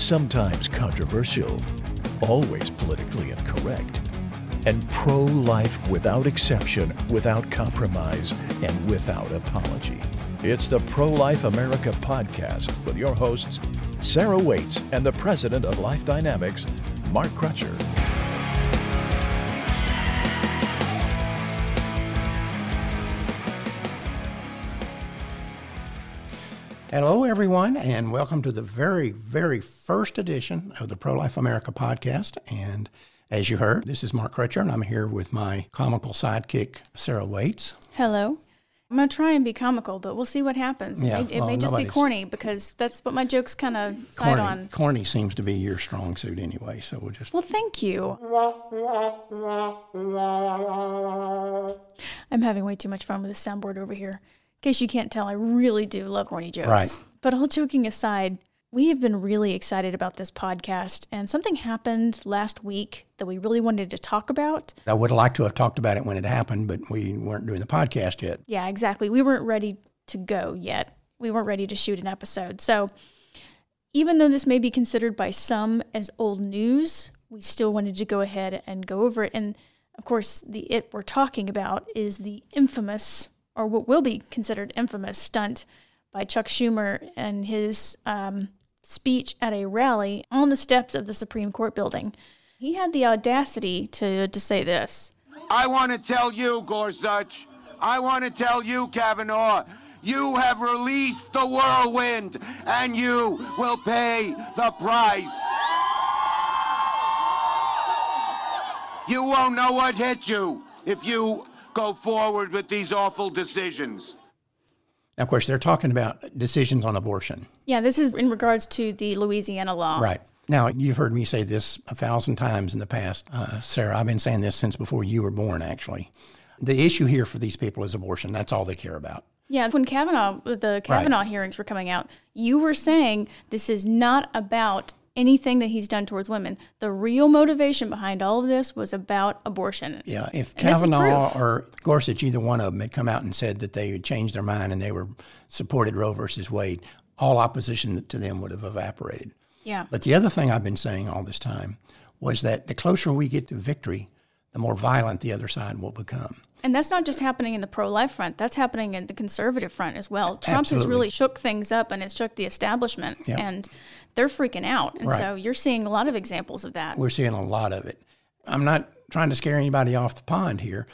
sometimes controversial, always politically incorrect, and pro life without exception, without compromise, and without apology. It's the Pro Life America podcast with your hosts, Sarah Waits and the president of Life Dynamics, Mark Crutcher. Hello, everyone, and welcome to the very, very first edition of the Pro Life America podcast. And as you heard, this is Mark Crutcher, and I'm here with my comical sidekick, Sarah Waits. Hello. I'm going to try and be comical, but we'll see what happens. Yeah, it may, it well, may just be corny because that's what my jokes kind of side Corny, on. corny seems to be your strong suit anyway, so we'll just. Well, thank you. I'm having way too much fun with this soundboard over here. In case you can't tell, I really do love corny jokes. Right. But all joking aside, we have been really excited about this podcast, and something happened last week that we really wanted to talk about. I would like to have talked about it when it happened, but we weren't doing the podcast yet. Yeah, exactly. We weren't ready to go yet. We weren't ready to shoot an episode. So, even though this may be considered by some as old news, we still wanted to go ahead and go over it. And of course, the it we're talking about is the infamous, or what will be considered infamous, stunt by Chuck Schumer and his um, speech at a rally on the steps of the Supreme Court building. He had the audacity to, to say this. I want to tell you, Gorsuch. I want to tell you, Kavanaugh. You have released the whirlwind, and you will pay the price. You won't know what hit you if you go forward with these awful decisions. Now, of course, they're talking about decisions on abortion. Yeah, this is in regards to the Louisiana law. Right. Now, you've heard me say this a thousand times in the past, uh, Sarah. I've been saying this since before you were born, actually. The issue here for these people is abortion. That's all they care about. Yeah, when Kavanaugh, the Kavanaugh hearings were coming out, you were saying this is not about anything that he's done towards women. The real motivation behind all of this was about abortion. Yeah, if And Kavanaugh or Gorsuch, either one of them, had come out and said that they had changed their mind and they were supported Roe versus Wade, all opposition to them would have evaporated. Yeah. But the other thing I've been saying all this time was that the closer we get to victory, the more violent the other side will become. And that's not just happening in the pro life front, that's happening in the conservative front as well. Trump has really shook things up and it's shook the establishment. Yeah. And they're freaking out. And Right. so you're seeing a lot of examples of that. We're seeing a lot of it. I'm not trying to scare anybody off the pond here,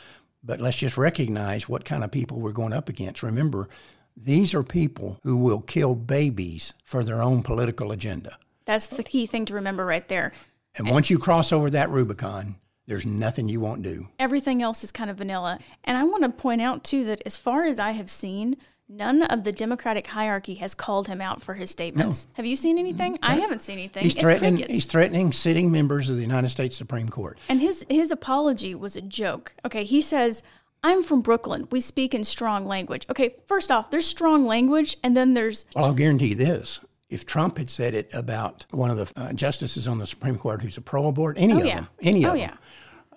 but let's just recognize what kind of people we're going up against. Remember, these are people who will kill babies for their own political agenda. That's the key thing to remember right there. And once you cross over that Rubicon, there's nothing you won't do. everything else is kind of vanilla. And I want to point out too that as far as I have seen, none of the Democratic hierarchy has called him out for his statements. Have you seen anything? I haven't seen anything. He's it's threatening. crickets. He's threatening sitting members of the United States Supreme Court. and his his apology was a joke. Okay, he says. I'm from Brooklyn. We speak in strong language. Okay, first off, there's strong language, and then there's Well, I'll guarantee you this: if Trump had said it about one of the uh, justices on the Supreme Court who's a pro-abort, any oh of yeah, them, any oh of yeah. them,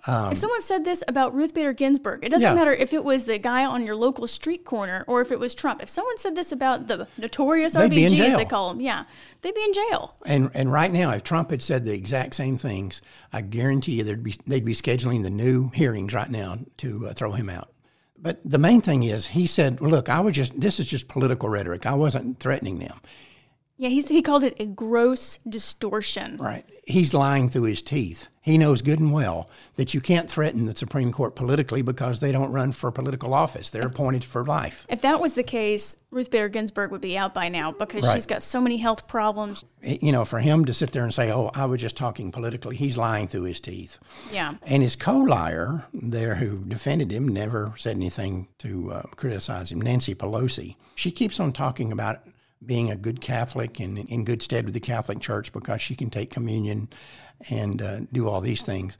Um, if someone said this about Ruth Bader Ginsburg, it doesn't Yeah. matter if it was the guy on your local street corner or if it was Trump. If someone said this about the notorious They'd RBG, as they call him, yeah, they'd be in jail. And and right now, if Trump had said the exact same things, I guarantee you there'd be they'd be scheduling the new hearings right now to uh, throw him out. But the main thing is, he said, "Look, I was just this is just political rhetoric. I wasn't threatening them. Yeah, he's, he called it a gross distortion. Right? He's lying through his teeth. He knows good and well that you can't threaten the Supreme Court politically because they don't run for political office. They're appointed for life. If that was the case, Ruth Bader Ginsburg would be out by now because Right. she's got so many health problems. You know, for him to sit there and say, "Oh, I was just talking politically," he's lying through his teeth. Yeah. And his co-liar there, who defended him, never said anything to uh, criticize him. Nancy Pelosi. She keeps on talking about being a good Catholic and in good stead with the Catholic Church because she can take communion and uh, do all these things.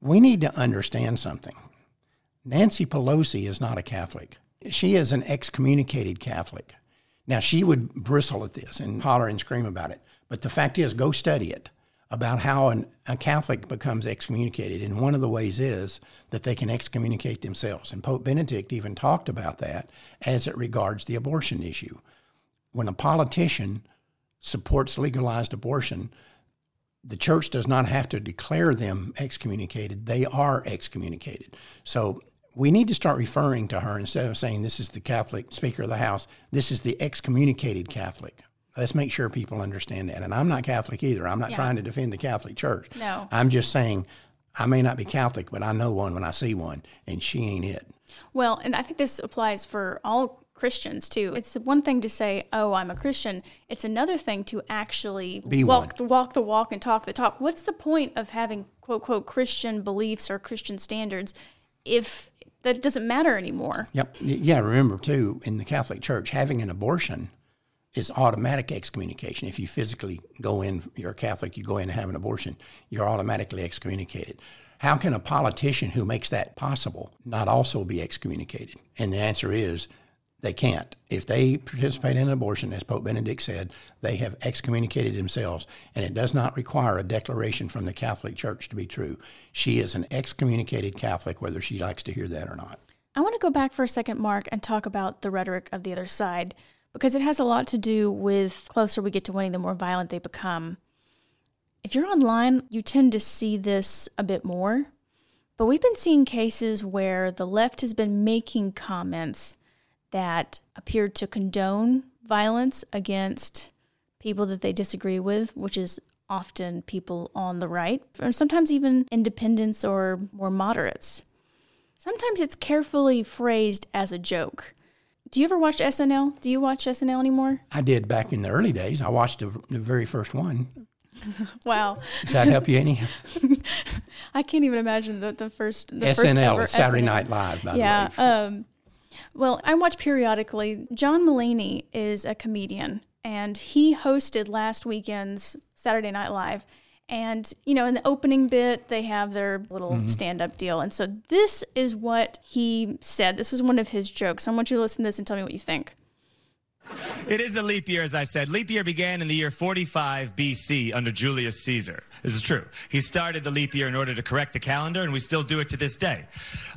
We need to understand something. Nancy Pelosi is not a Catholic. She is an excommunicated Catholic. Now, she would bristle at this and holler and scream about it. But the fact is, go study it about how an, a Catholic becomes excommunicated. And one of the ways is that they can excommunicate themselves. And Pope Benedict even talked about that as it regards the abortion issue. When a politician supports legalized abortion, the church does not have to declare them excommunicated. They are excommunicated. So we need to start referring to her instead of saying this is the Catholic Speaker of the House, this is the excommunicated Catholic. Let's make sure people understand that. And I'm not Catholic either. I'm not Yeah. trying to defend the Catholic Church. No. I'm just saying I may not be Catholic, but I know one when I see one, and she ain't it. Well, and I think this applies for all Christians too. It's one thing to say, "Oh, I'm a Christian." It's another thing to actually Be walk the walk the walk and talk the talk. What's the point of having quote quote Christian beliefs or Christian standards if that doesn't matter anymore? Yep. Yeah, remember too, in the Catholic Church, having an abortion is automatic excommunication. If you physically go in, you're a Catholic, you go in and have an abortion, you're automatically excommunicated. How can a politician who makes that possible not also be excommunicated? And the answer is they can't. If they participate in an abortion, as Pope Benedict said, they have excommunicated themselves, and it does not require a declaration from the Catholic Church to be true. She is an excommunicated Catholic, whether she likes to hear that or not. I want to go back for a second, Mark, and talk about the rhetoric of the other side because it has a lot to do with closer we get to winning, the more violent they become. If you're online, you tend to see this a bit more, but we've been seeing cases where the left has been making comments that appeared to condone violence against people that they disagree with, which is often people on the right, or sometimes even independents or more moderates. Sometimes it's carefully phrased as a joke. Do you ever watch SNL? Do you watch SNL anymore? I did back in the early days. I watched the, the very first one. Wow. Does that help you any? I can't even imagine the, the first the first SNL ever Saturday SNL. Night Live, by Yeah. the way. Um, well, I watch periodically. John Mulaney is a comedian, and he hosted last weekend's Saturday Night Live. And, you know, in the opening bit, they have their little Mm-hmm. stand up deal. And so this is what he said. This is one of his jokes. I want you to listen to this and tell me what you think. It is a leap year, as I said. Leap year began in the year 45 BC under Julius Caesar. This is true. He started the leap year in order to correct the calendar, and we still do it to this day.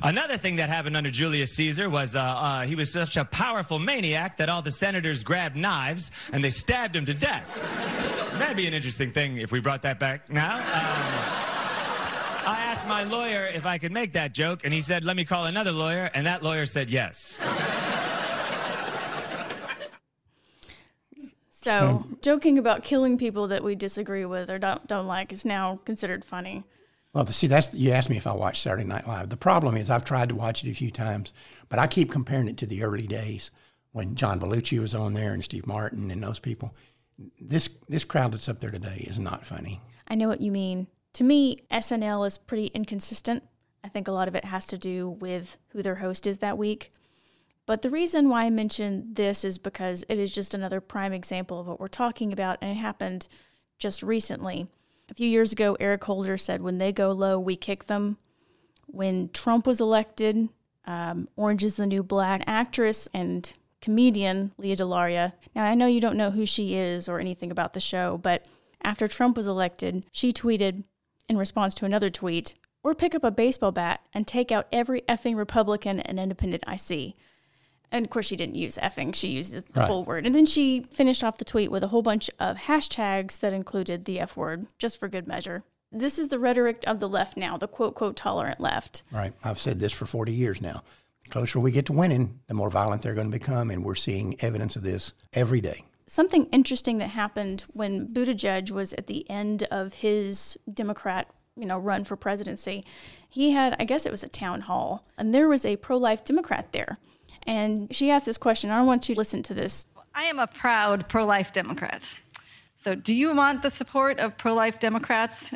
Another thing that happened under Julius Caesar was uh, uh, he was such a powerful maniac that all the senators grabbed knives and they stabbed him to death. That'd be an interesting thing if we brought that back now. Um, I asked my lawyer if I could make that joke, and he said, let me call another lawyer, and that lawyer said yes. So, joking about killing people that we disagree with or don't, don't like is now considered funny. Well, see, that's you asked me if I watch Saturday Night Live. The problem is I've tried to watch it a few times, but I keep comparing it to the early days when John Belushi was on there and Steve Martin and those people. This this crowd that's up there today is not funny. I know what you mean. To me, SNL is pretty inconsistent. I think a lot of it has to do with who their host is that week. But the reason why I mention this is because it is just another prime example of what we're talking about, and it happened just recently. A few years ago, Eric Holder said, When they go low, we kick them. When Trump was elected, um, Orange is the New Black actress and comedian Lea DeLaria. Now, I know you don't know who she is or anything about the show, but after Trump was elected, she tweeted in response to another tweet, or pick up a baseball bat and take out every effing Republican and independent I see. And of course, she didn't use effing, she used the Right. full word. And then she finished off the tweet with a whole bunch of hashtags that included the F word, just for good measure. This is the rhetoric of the left now, the quote, quote, tolerant left. Right? I've said this for 40 years now. The closer we get to winning, the more violent they're going to become, and we're seeing evidence of this every day. Something interesting that happened when Buttigieg was at the end of his Democrat, you know, run for presidency. He had, I guess it was a town hall, and there was a pro-life Democrat there. And she asked this question. I want you to listen to this. I am a proud pro life Democrat. So, do you want the support of pro life Democrats,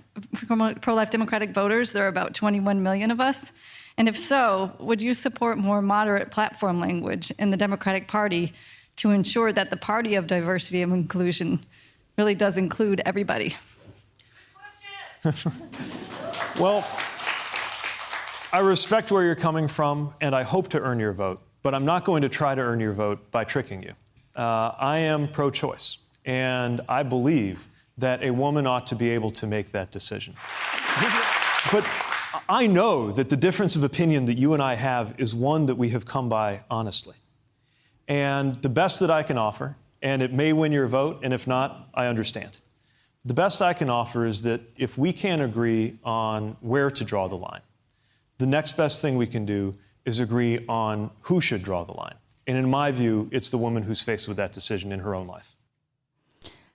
pro life Democratic voters? There are about 21 million of us. And if so, would you support more moderate platform language in the Democratic Party to ensure that the party of diversity and inclusion really does include everybody? Well, I respect where you're coming from, and I hope to earn your vote, but I'm not going to try to earn your vote by tricking you. Uh, I am pro choice, and I believe that a woman ought to be able to make that decision. But I know that the difference of opinion that you and I have is one that we have come by honestly. And the best that I can offer And it may win your vote, and if not, I understand. The best I can offer is that if we can't agree on where to draw the line, the next best thing we can do is agree on who should draw the line. And in my view, it's the woman who's faced with that decision in her own life.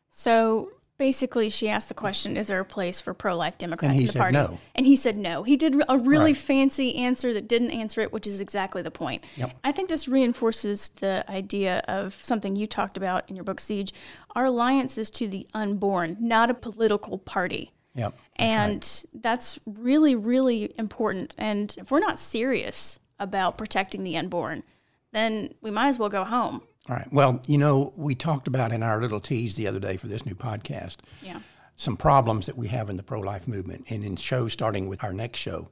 So basically, she asked the question Is there a place for pro life Democrats he in the said party? no. And he said no. He did a really Right. fancy answer that didn't answer it, which is exactly the point. Yep. I think this reinforces the idea of something you talked about in your book, Siege. Our alliance is to the unborn, not a political party. Yep. And that's really, really important. And if we're not serious about protecting the unborn, then we might as well go home. All right. Well, you know, we talked about in our little tease the other day for this new podcast Yeah. some problems that we have in the pro life movement. And in shows starting with our next show,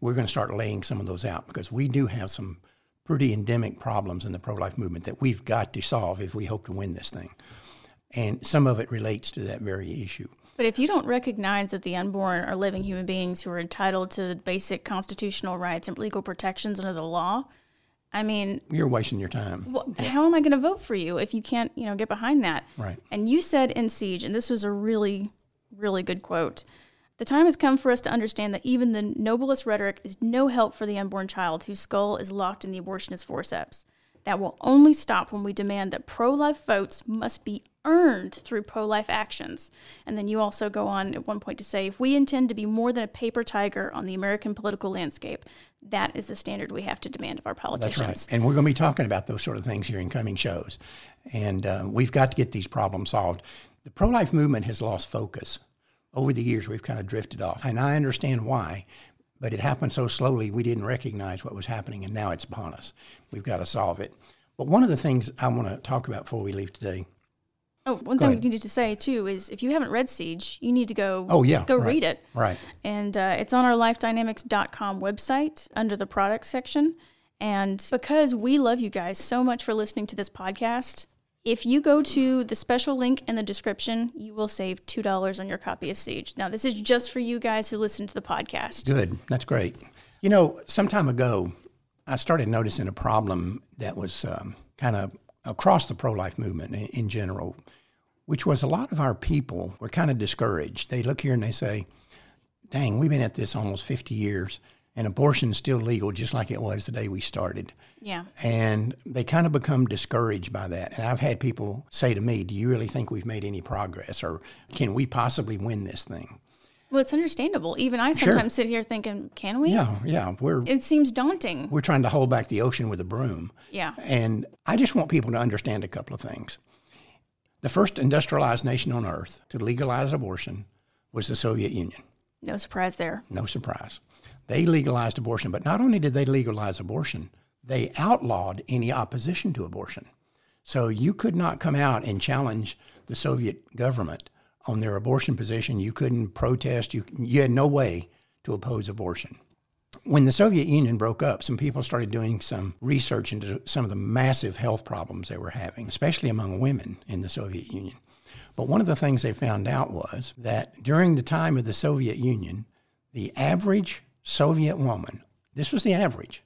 we're going to start laying some of those out because we do have some pretty endemic problems in the pro life movement that we've got to solve if we hope to win this thing. And some of it relates to that very issue. But if you don't recognize that the unborn are living human beings who are entitled to the basic constitutional rights and legal protections under the law, I mean, You're wasting your time. well, how am I going to vote for you if you can't, you know, get behind that? Right. And you said in Siege, and this was a really, really good quote. The time has come for us to understand that even the noblest rhetoric is no help for the unborn child whose skull is locked in the abortionist forceps. That will only stop when we demand that pro life votes must be earned through pro life actions. And then you also go on at one point to say if we intend to be more than a paper tiger on the American political landscape, that is the standard we have to demand of our politicians. That's right. And we're going to be talking about those sort of things here in coming shows. And uh, we've got to get these problems solved. The pro life movement has lost focus. Over the years, we've kind of drifted off. And I understand why, but it happened so slowly, we didn't recognize what was happening, and now it's upon us. We've got to solve it. But one of the things I want to talk about before we leave today Oh, one thing ahead. we needed to say too is if you haven't read Siege, you need to go. Oh, yeah, go right, read it. right. And uh, it's on our lifedynamics.com website under the products section. And because we love you guys so much for listening to this podcast, if you go to the special link in the description, you will save two dollars on your copy of Siege. Now, this is just for you guys who listen to the podcast. Good. That's great. You know, some time ago, I started noticing a problem that was um, kind of across the pro life movement in, in general, which was a lot of our people were kind of discouraged. They look here and they say, dang, we've been at this almost 50 years, and abortion is still legal just like it was the day we started. Yeah. And they kind of become discouraged by that. And I've had people say to me, Do you really think we've made any progress? Or can we possibly win this thing? Well, it's understandable. Even I Sure. sometimes sit here thinking, can we? Yeah, yeah. We're It seems daunting. we're trying to hold back the ocean with a broom. Yeah. And I just want people to understand a couple of things. The first industrialized nation on earth to legalize abortion was the Soviet Union. No surprise there. No surprise. They legalized abortion, but not only did they legalize abortion, they outlawed any opposition to abortion. So you could not come out and challenge the Soviet government on their abortion position. You couldn't protest. You, you had no way to oppose abortion. When the Soviet Union broke up, some people started doing some research into some of the massive health problems they were having, especially among women in the Soviet Union. But one of the things they found out was that during the time of the Soviet Union, the average Soviet woman, this was the average,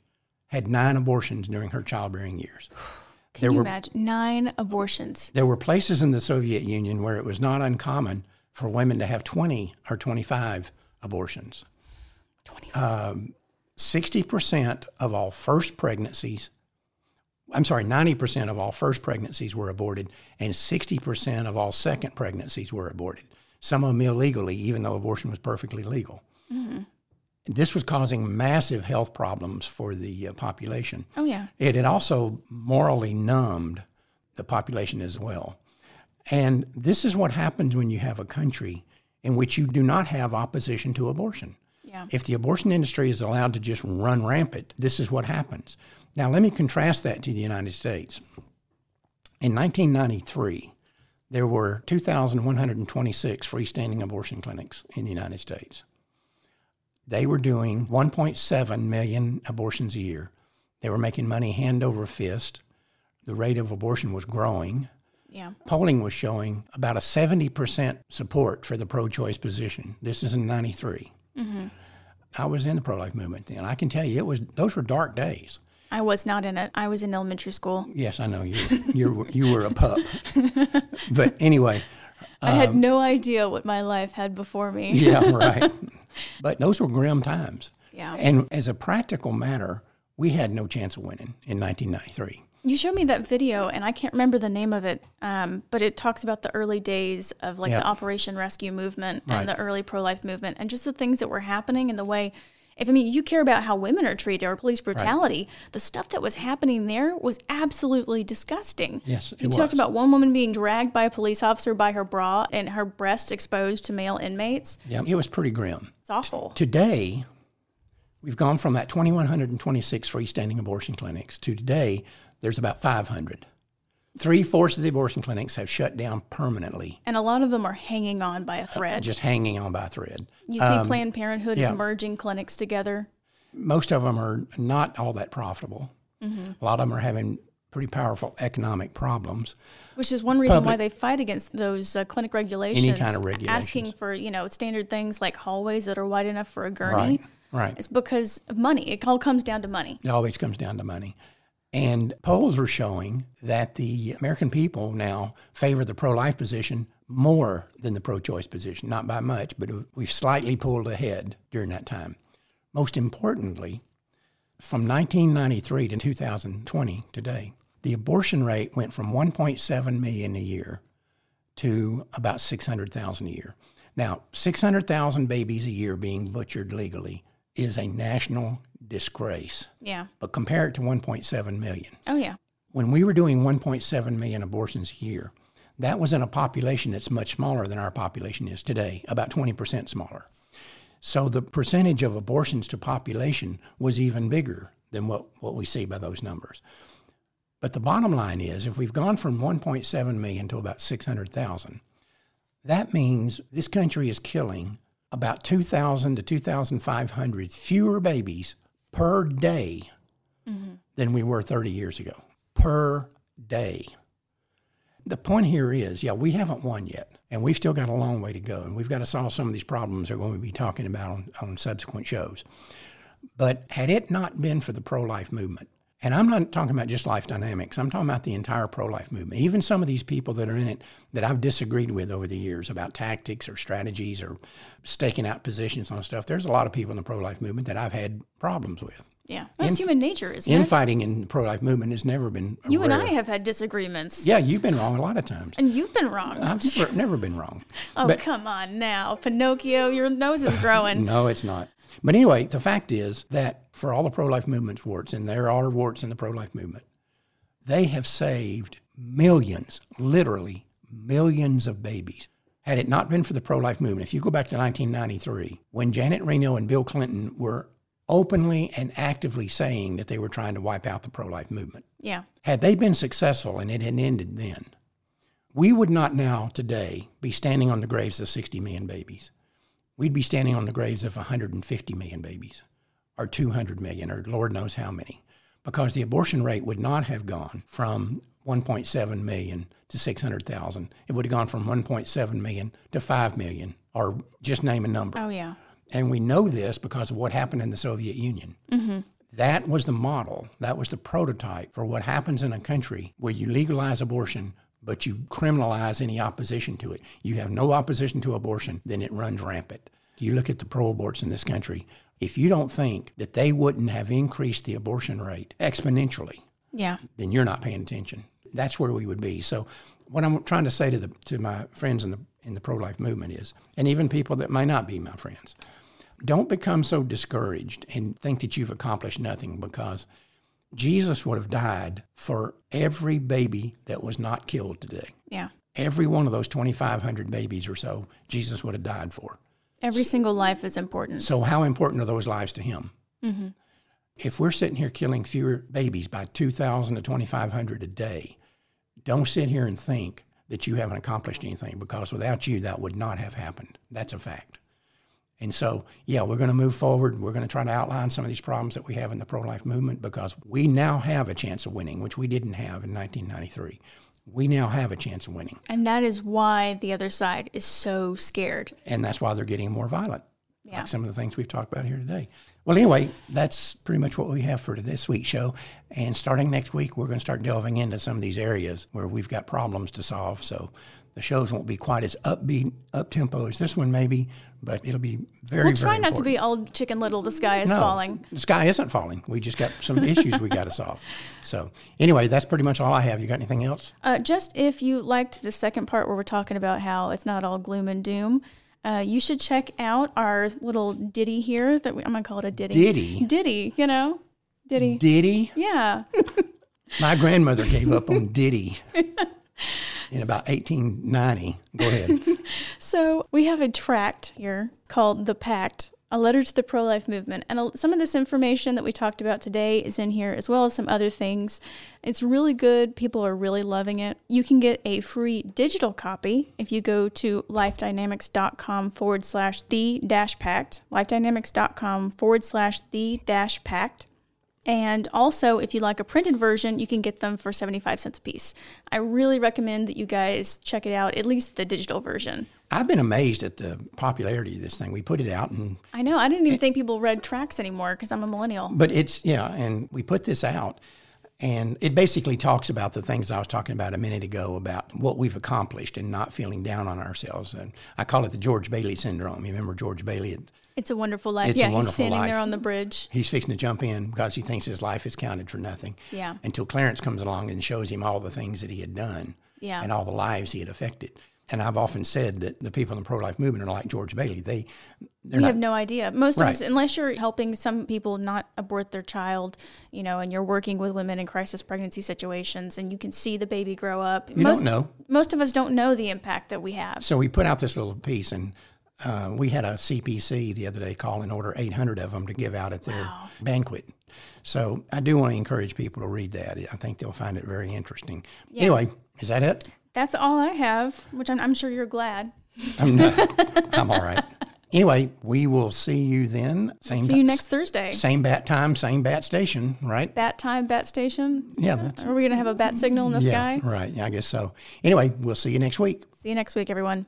had nine abortions during her childbearing years. Can There you were- imagine nine abortions? There were places in the Soviet Union where it was not uncommon for women to have 20 or 25 abortions. 25. Um, 60% of all first pregnancies, I'm sorry, 90% of all first pregnancies were aborted, and 60% of all second pregnancies were aborted. Some of them illegally, even though abortion was perfectly legal. Mm-hmm. This was causing massive health problems for the uh, population. oh yeah. It had also morally numbed the population as well. And this is what happens when you have a country in which you do not have opposition to abortion. Yeah. If the abortion industry is allowed to just run rampant, this is what happens. Now, let me contrast that to the United States. In 1993, there were 2,126 freestanding abortion clinics in the United States. They were doing 1.7 million abortions a year. They were making money hand over fist. The rate of abortion was growing. Yeah. Polling was showing about a 70% support for the pro choice position. This is in 93. Mm-hmm. I was in the pro life movement then. I can tell you, it was those were dark days. I was not in it. I was in elementary school. Yes, I know you. You you were a pup. but anyway, I had no idea what my life had before me. yeah, right. But those were grim times. Yeah. And as a practical matter, we had no chance of winning in 1993. You showed me that video, and I can't remember the name of it, um, but it talks about the early days of like Yeah. the Operation Rescue movement Right. and the early pro life movement, and just the things that were happening and the way. If I mean, you care about how women are treated or police brutality, the stuff that was happening there was absolutely disgusting. Yes, it you talked about one woman being dragged by a police officer by her bra and her breast exposed to male inmates. Yeah, it was pretty grim. It's awful. Today, we've gone from that 2,126 freestanding abortion clinics to today, there's about 500. Three fourths of the abortion clinics have shut down permanently, And a lot of them are hanging on by a thread. just hanging on by a thread. you see Planned Parenthood yeah. is merging clinics together. Most of them are not all that profitable. Mm-hmm. A lot of them are having pretty powerful economic problems. Which is one reason why they fight against those uh, clinic regulations. Any kind of regulations. Asking for, you know, standard things like hallways that are wide enough for a gurney. Right, right. It's because of money. It all comes down to money. It always comes down to money. And polls are showing that the American people now favor the pro life position more than the pro choice position. Not by much, but we've slightly pulled ahead during that time. Most importantly, from 1993 to 2020, today, the abortion rate went from 1.7 million a year to about 600,000 a year. Now, 600,000 babies a year being butchered legally is a national disgrace Yeah. but compare it to 1.7 million. Oh, yeah. When we were doing 1.7 million abortions a year, that was in a population that's much smaller than our population is today, about 20% smaller. So the percentage of abortions to population was even bigger than what, what we see by those numbers. But the bottom line is if we've gone from 1.7 million to about 600,000, that means this country is killing about 2,000 to 2,500 fewer babies per day mm-hmm. than we were 30 years ago. Per day. The point here is, yeah, we haven't won yet, and we've still got a long way to go, and we've got to solve some of these problems that we're going to be talking about on, on subsequent shows. But had it not been for the pro life movement, and I'm not talking about just life dynamics, I'm talking about the entire pro life movement. Even some of these people that are in it that I've disagreed with over the years about tactics or strategies or staking out positions on stuff, there's a lot of people in the pro life movement that I've had problems with. Yeah. That's In- human nature, isn't it? Infighting in the pro life movement has never been. You and I have had disagreements. Yeah, you've been wrong a lot of times. And you've been wrong. I've never, never been wrong. oh, but- come on now. Pinocchio, your nose is growing. No, it's not. But anyway, the fact is that for all the pro life movement's warts, and there are warts in the pro life movement, they have saved millions, literally millions of babies. Had it not been for the pro life movement, if you go back to 1993, when Janet Reno and Bill Clinton were openly and actively saying that they were trying to wipe out the pro life movement, Yeah. had they been successful and it had ended then, we would not now today be standing on the graves of 60 million babies. We'd be standing on the graves of 150 million babies, or 200 million, or Lord knows how many, because the abortion rate would not have gone from 1.7 million to 600,000. It would have gone from 1.7 million to 5 million, or just name a number. Oh, yeah. And we know this because of what happened in the Soviet Union. Mm-hmm. That was the model, that was the prototype for what happens in a country where you legalize abortion, but you criminalize any opposition to it. You have no opposition to abortion, then it runs rampant. You look at the pro aborts in this country, if you don't think that they wouldn't have increased the abortion rate exponentially, Yeah. then you're not paying attention. That's where we would be. So, what I'm trying to say to the to my friends in the in the pro life movement is, and even people that may not be my friends, don't become so discouraged and think that you've accomplished nothing because Jesus would have died for every baby that was not killed today. Yeah. Every one of those 2,500 babies or so, Jesus would have died for. Every single life is important. So, how important are those lives to him? Mm-hmm. If we're sitting here killing fewer babies by 2,000 to 2,500 a day, don't sit here and think that you haven't accomplished anything because without you, that would not have happened. That's a fact. And so, yeah, we're going to move forward. We're going to try to outline some of these problems that we have in the pro life movement because we now have a chance of winning, which we didn't have in 1993. We now have a chance of winning. and that is why the other side is so scared. And that's why they're getting more violent. Yeah. Like some of the things we've talked about here today. Well, anyway, that's pretty much what we have for this week's show. And starting next week, we're going to start delving into some of these areas where we've got problems to solve. So the shows won't be quite as upbeat, up tempo as this one, maybe, but it'll be very. We'll try very not to be important. all chicken little. The sky is No, falling. The sky isn't falling. We just got some issues we got to solve. So anyway, that's pretty much all I have. You got anything else? Uh, just if you liked the second part where we're talking about how it's not all gloom and doom, uh, you should check out our little ditty here. That we, I'm gonna call it a ditty. Ditty? Ditty. You know, ditty. Diddy. yeah. My grandmother gave up on Diddy in about 1890. Go ahead. So we have a tract here called The Pact, a letter to the pro life movement. And some of this information that we talked about today is in here, as well as some other things. It's really good. People are really loving it. You can get a free digital copy if you go to lifedynamics.com forward slash the dash pact, lifedynamics.com forward slash the dash pact. And also, if you like a printed version, you can get them for 75 cents a piece. I really recommend that you guys check it out, at least the digital version. I've been amazed at the popularity of this thing. We put it out, and I know. I didn't even think people read tracts anymore because I'm a millennial. but it's yeah, and we put this out, and it basically talks about the things I was talking about a minute ago about what we've accomplished and not feeling down on ourselves. And I call it the George Bailey syndrome. You remember George Bailey? It's a wonderful life. It's a yeah, he's wonderful standing there on the bridge. He's fixing to jump in because he thinks his life is counted for nothing. Yeah. Until Clarence comes along and shows him all the things that he had done. Yeah. And all the lives he had affected. And I've often said that the people in the pro-life movement are like George Bailey. They, We not. have no idea. Most of us, unless you're helping some people not abort their child, you know, and you're working with women in crisis pregnancy situations, and you can see the baby grow up. You most, don't know. Most of us don't know the impact that we have. So we put out this little piece, and uh, we had a CPC the other day call and order 800 of them to give out at their banquet. So I do want to encourage people to read that. I think they'll find it very interesting. Anyway, is that it? That's all I have, which I'm, I'm sure you're glad. I'm not. I'm all right. Anyway, we will see you then. Same See you next Thursday. Same bat time, same bat station, right? Bat time, bat station. Yeah, that's Are we going to have a bat signal in the yeah, sky? right. Yeah, I guess so. Anyway, we'll see you next week. See you next week, everyone.